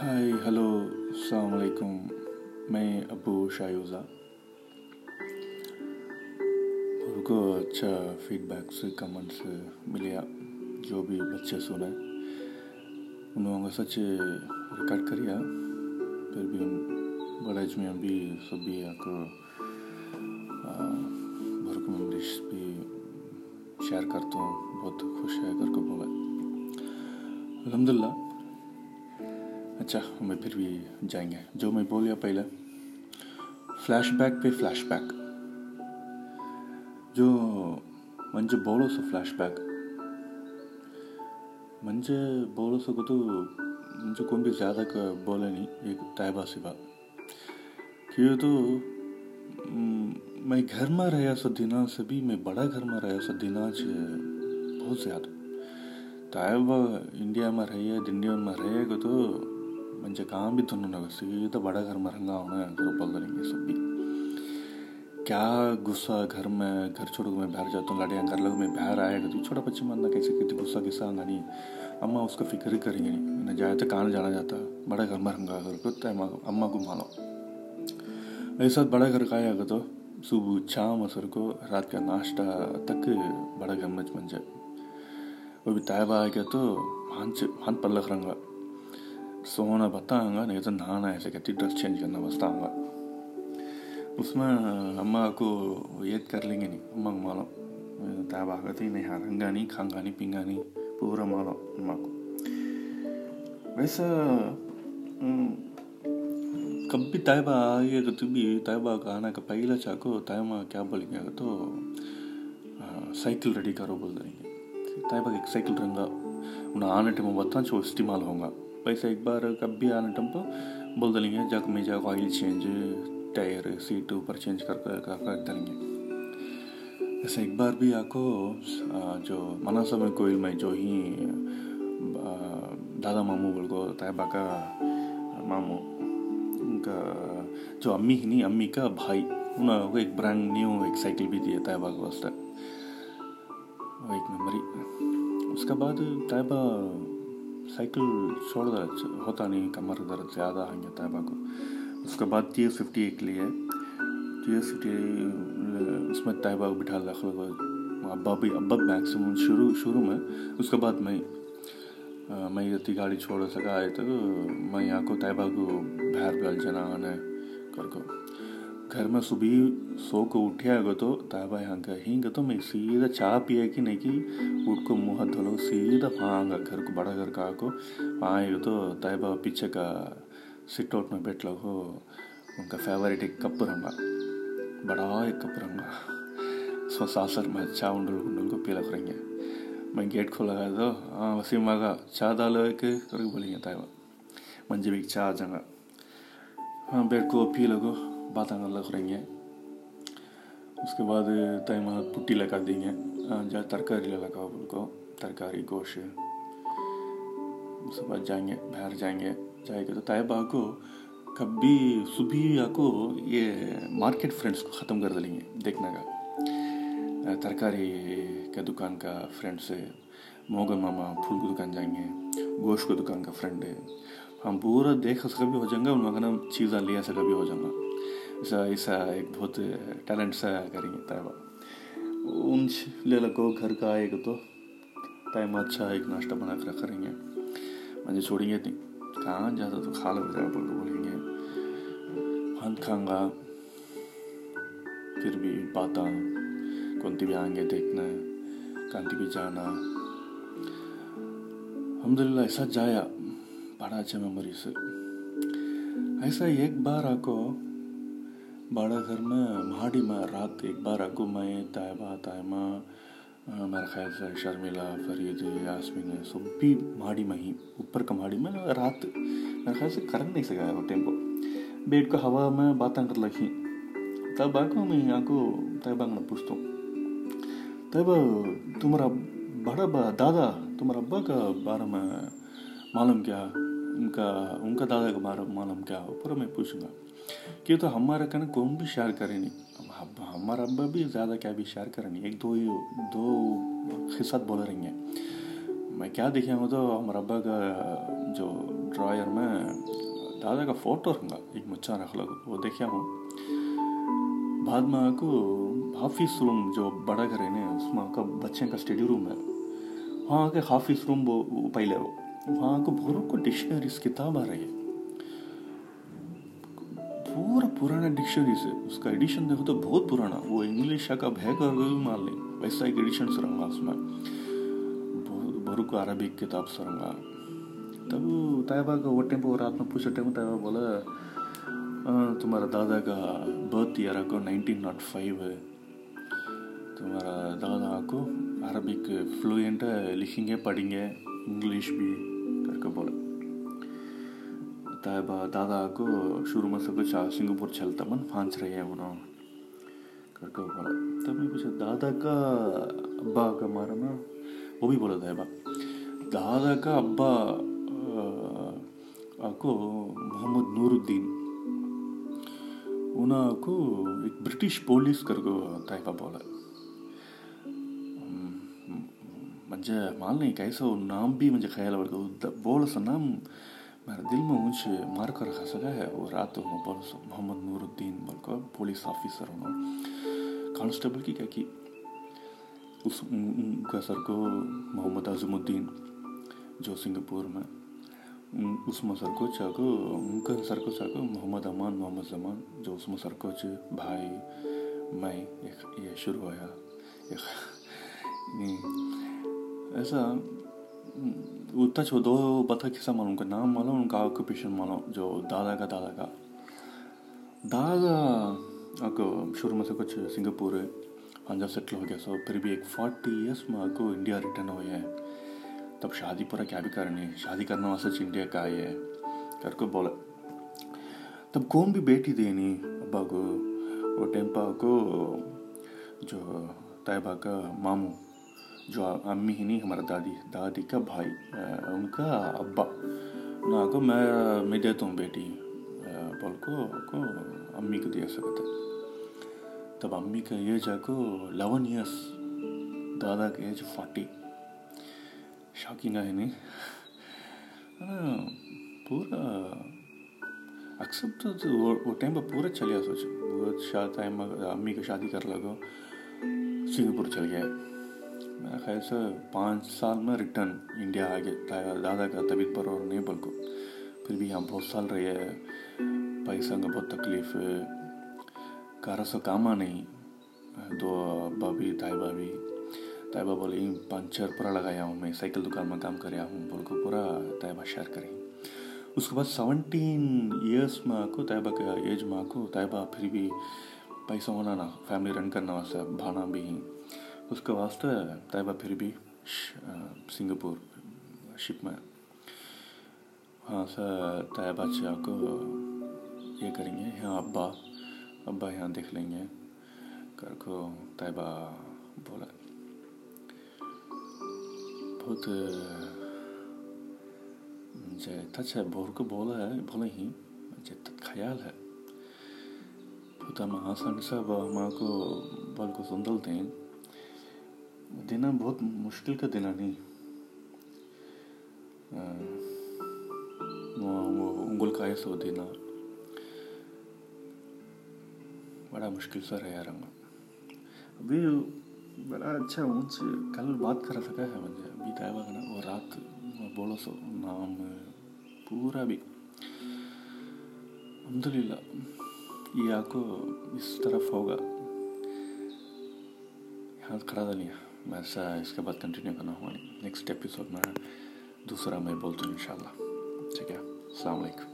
Hi hello السلام علیکم میں ابو شایوزہ ان کو اچھا فیڈ بیک سے کمنٹس ملیا جو بھی بچے سنے انہوں نے سچ ریکارڈ کریا پھر بھی بڑا میں ابھی سب بھی آپ کو بھر کو میموریز بھی شیئر کرتا ہوں بہت خوش ہے کر کو بولا الحمد للہ اچھا ہمیں پھر بھی جائیں گے۔ جو میں بولیا پہلے فلیش بیک پہ فلیش بیک جو منجھے بولو سو فلیش بیک منجھے بولو سو کو تو مجھے کون بھی زیادہ کا بولے نہیں، ایک طیبہ سی بات۔ کیوں تو میں گھر میں رہا سو دینا سے بھی، میں بڑا گھر میں رہا سو دینا چھ بہت زیادہ۔ طیبہ انڈیا میں رہی ہے انڈیا میں رہے گا تو منجھے کہاں بھی دونوں سیدھا بڑا گھر میں رنگا ہونا ہے بول دیں گے سب بھی کیا غصہ گھر میں گھر چھوڑ کے میں باہر جاتا ہوں لڑیاں کر لگوں میں باہر آئے گا تو چھوٹا بچے ماننا کیسے کہتے غصہ کیسا آگا نہیں اماں اس کا فکر ہی کریں گے نہیں نہ جائے تو کہاں جانا جاتا بڑا گھر میں رنگا گھر کو تو اماں کو مانو ایسا بڑا گھر کا آیا گا تو صبح شام اثر کو رات کا ناشتہ تک بڑا گھر میں جائے وہ بھی طیبہ آ گیا تو ہانچ ہان پلک رنگا سونا بتا گا نہیں تو نہانا ایسے کہتی ڈریس چینج کرنا بستا گا اس میں اماں کو یاد کر لیں گے نہیں اماں کو مالو تاب آگتی نہیں ہارنگا نہیں کھانگا نہیں پینگا نہیں پورا مالو اماں کو ویسا کب بھی طیبہ آئے گا تو بھی طیبہ کا آنا کا پہلا چاکو طیبہ کیا بولیں گے تو سائیکل ریڈی کرو بول دیں گے طیبہ ایک سائیکل رنگا انہیں آنے ٹائم بتا چو استعمال ہوگا ویسا ایک بار کب بھی آنے ٹائم پہ بول دیں گے جگ میں جاگ آئل چینج ٹائر سیٹ اوپر چینج کر کر دیں گے ایسا ایک بار بھی آپ کو جو مناسب کوئل میں جو ہی دادا ماموں بول کو طیبہ کا ماموں ان کا جو امی ہی نہیں امی کا بھائی انہوں کو ایک برانڈ نیو ایک سائیکل بھی دیا طیبہ کے واسطے ایک میموری اس کے بعد طیبہ سائیکل چھوڑ دا ہوتا نہیں کمر درد زیادہ آئیں گے طیبہ کو اس کے بعد ٹی ایس ففٹی ایک لیے ٹی ایس ففٹی اس میں طیبہ کو بٹھا رکھ ابا بھی ابا میکسیمم شروع شروع میں اس کے بعد میں میں اتنی گاڑی چھوڑ سکا آئے تو میں یہاں کو طیبہ کو باہر گل جنا آنے کر کو گھر میں صبح سو کو اٹھیا گا تو طیبہ یہاں کا ہی گا تو میں سیدھا چائے پیے کہ نہیں کہ اٹھ کو منہ ہاتھ دھلو سیدھا وہاں گا گھر کو بڑا گھر کا کو وہاں آئے گا تو طیبہ پیچھے کا سٹ آؤٹ میں بیٹھ لگو ان کا فیوریٹ ایک کپ رنگا بڑا ایک کپ رنگا سو ساسر گے باتیں لگ رہیں گے اس کے بعد طیبہ پٹی لگا دیں گے ہاں جا ترکاری لگا بول کو، ترکاری گوشت۔ اس کے بعد جائیں گے، باہر جائیں گے۔ جائے گا تو طیبہ کو کبھی صبح آ کو یہ مارکیٹ فرینڈس کو ختم کر دیں گے دیکھنے کا۔ ترکاری کا دکان کا فرینڈ سے موغل ماما پھول کی دکان جائیں گے، گوشت کی دکان کا فرینڈ ہے۔ ہم پورا دیکھ سکا بھی ہو جائیں گا ان لوگوں نے چیزیں لیا سکا بھی ہو جائیں گا۔ ایسا ایسا ایک بہت ٹیلنٹ سا کریں گے طیبہ ان لے لگو گھر کا آئے گا تو طیبہ اچھا ایک ناشتہ بنا کر کریں گے مجھے چھوڑیں گے نہیں کہاں جاتا تو کھا لو جائے بول بولیں گے ہن کھاؤں گا پھر بھی باتاں کونتی بھی آئیں گے دیکھنا کانتی بھی جانا الحمد للہ ایسا جایا بڑا اچھا میموری سے ایسا ایک بار آ کو بڑا گھر میں مہاڑی میں رات ایک بار آ کو میں طیبہ طیمہ میرا خیال سے شرمیلا فرید یاسمین سب بھی مہاڑی میں ہی اوپر کا مہاڑی میں رات میرے خیال سے کر نہیں سکا وہ ٹیمپو بیٹھ کو ہوا میں باتیں کر لگی تب آ کو میں آ کو طیبہ میں پوچھتا ہوں طیبہ تمہارا بڑا با دادا تمہارا ابا کا بارے میں معلوم کیا ان کا ان کا دادا کا بارے میں معلوم کیا ہو پر میں پوچھوں گا کہ تو ہمارا کہنا کون بھی شیئر کرے نہیں۔ ہمارا ابا بھی زیادہ کیا بھی شیئر کرے نہیں۔ ایک دو دو خصت بول رہی ہیں میں کیا دیکھا ہوں تو ہمارا ابا کا جو ڈرائر میں دادا کا فوٹو رہوں گا، ایک مچھا رکھ لگا وہ دیکھا ہوں۔ بعد میں آپ کو حافظ روم جو بڑا گھر ہے نا، اس میں کا بچے کا اسٹڈی روم ہے۔ وہاں کے حافظ روم وہ پہلے وہ۔ وہاں کو بھوروں کو ڈکشنریز کتاب آ رہی ہے۔ پورا پرانا ڈکشنریز ہے اس کا ایڈیشن دیکھو تو بہت پرانا، وہ انگلش کا بھیگ مان لیں ویسا ایک ایڈیشن سے رہوں گا اس میں۔ بھورو عربک کتاب سے رہوں گا تب طیبہ کا وہ ٹائم رات میں پوچھا ٹائم طیبہ بولا تمہارا دادا کا برتھ ایئر کو نائنٹین ناٹ فائیو ہے۔ تمہارا دادا کو عربک فلوئنٹ ہے، لکھیں گے، پڑھیں گے انگلش بھی۔ کر کے بولا۔ طیبہ دادا کو شروع میں سے کچھ سنگاپور چلتا من پھانچ بولا تب میں پوچھا دادا کا ابا کا مارا نا وہ بھی بولا طیبہ دادا کا ابا کو محمد نور الدین انہوں کو ایک برٹش پولیس کر کو بولا مجھے نہیں کیسا نام بھی مجھے خیال بول سا نام میرے دل میں اونچ مار کر رکھا سکا ہے وہ رات محمد نور الدین بول کر پولیس آفیسر ہوں کانسٹیبل کی کیا کی اس کا سر کو محمد اعظم الدین جو سنگاپور میں اس میں سر کو چاکو ان کا سر کو چاکو محمد امان محمد زمان جو اس میں سر کو بھائی میں یہ شروع ہوا ایسا اتنا چھو دو بتا کسا معلوم کا نام معلوم ان کا آکوپیشن معلوم جو دادا کا دادا کا دادا آپ کو شروع میں سے کچھ سنگاپور وہاں جب سیٹل ہو گیا سو پھر بھی ایک فورٹی ایئرس میں آپ کو انڈیا ریٹرن ہوئے ہیں تب شادی پورا کیا بھی کرنی شادی کرنا وہاں سچ انڈیا کا آئی ہے کر کو بولا تب کون بھی بیٹی دینی ابا کو وہ ٹیمپا کو جو طیبہ کا ماموں جو امی ہی نہیں، ہمارا دادی دادی کا بھائی ان کا ابا۔ نہ کو میں میں دیتا ہوں بیٹی بول کو کو امی کو دیا سکتا تب امی کا ایج ہے کو لیون ایئرس دادا کا ایج فورٹی شاکنگ ہے نہیں۔ پورا ایکسپٹ وہ ٹائم پہ پورا چلیا سوچ بہت ٹائم امی کا شادی کر لگو سنگاپور چل گیا میرا خیال سے پانچ سال میں ریٹرن انڈیا آ گیا دادا کا طبیعت پر اور نہیں بول کو پھر بھی یہاں بہت سال رہے ہے پیسہ کا بہت تکلیف ہے۔ کارا کاما نہیں۔ دو ابا بھی طیبہ بھی طیبہ بولے پنچر پورا لگایا ہوں میں۔ سائیکل دکان میں کام کریا ہوں۔ بول کو پورا طیبہ شیئر کریں۔ اس کے بعد سیونٹین ایئرس میں آکو طیبہ کا ایج میں آکو۔ طیبہ پھر بھی پیسہ ہونا نا فیملی رن کرنا واسطے بھانا بھی۔ اس کے واسطے طیبہ پھر بھی سنگاپور شپ میں۔ وہاں سے طیبہ چاہ کو یہ کریں گے، یہاں ابا ابا یہاں دیکھ لیں گے۔ کر کو طیبہ بولا۔ بہت، مجھے تچ ہے بور کو بولا ہے بولے ہی مجھے خیال ہے۔ بہت ہم آسان سے ہمارا کو بال کو سندلتے ہیں دینا بہت مشکل کا دینا نہیں۔ وہ انگل کا ایسا دینا بڑا مشکل سا رہا رنگ ابھی بڑا اچھا ان سے کل بات کر سکا ہے مجھے ابھی طیبہ کا نا، وہ رات بولو سو نام پورا بھی۔ الحمد للہ یہ آپ کو اس طرف ہوگا۔ یہاں کھڑا تھا ایسا اس کے بعد کنٹینیو کرنا ہوگا نیکسٹ ایپیسوڈ میں، دوسرا میں بولتا ہوں ان شاء اللہ ٹھیک ہے؟ السلام علیکم۔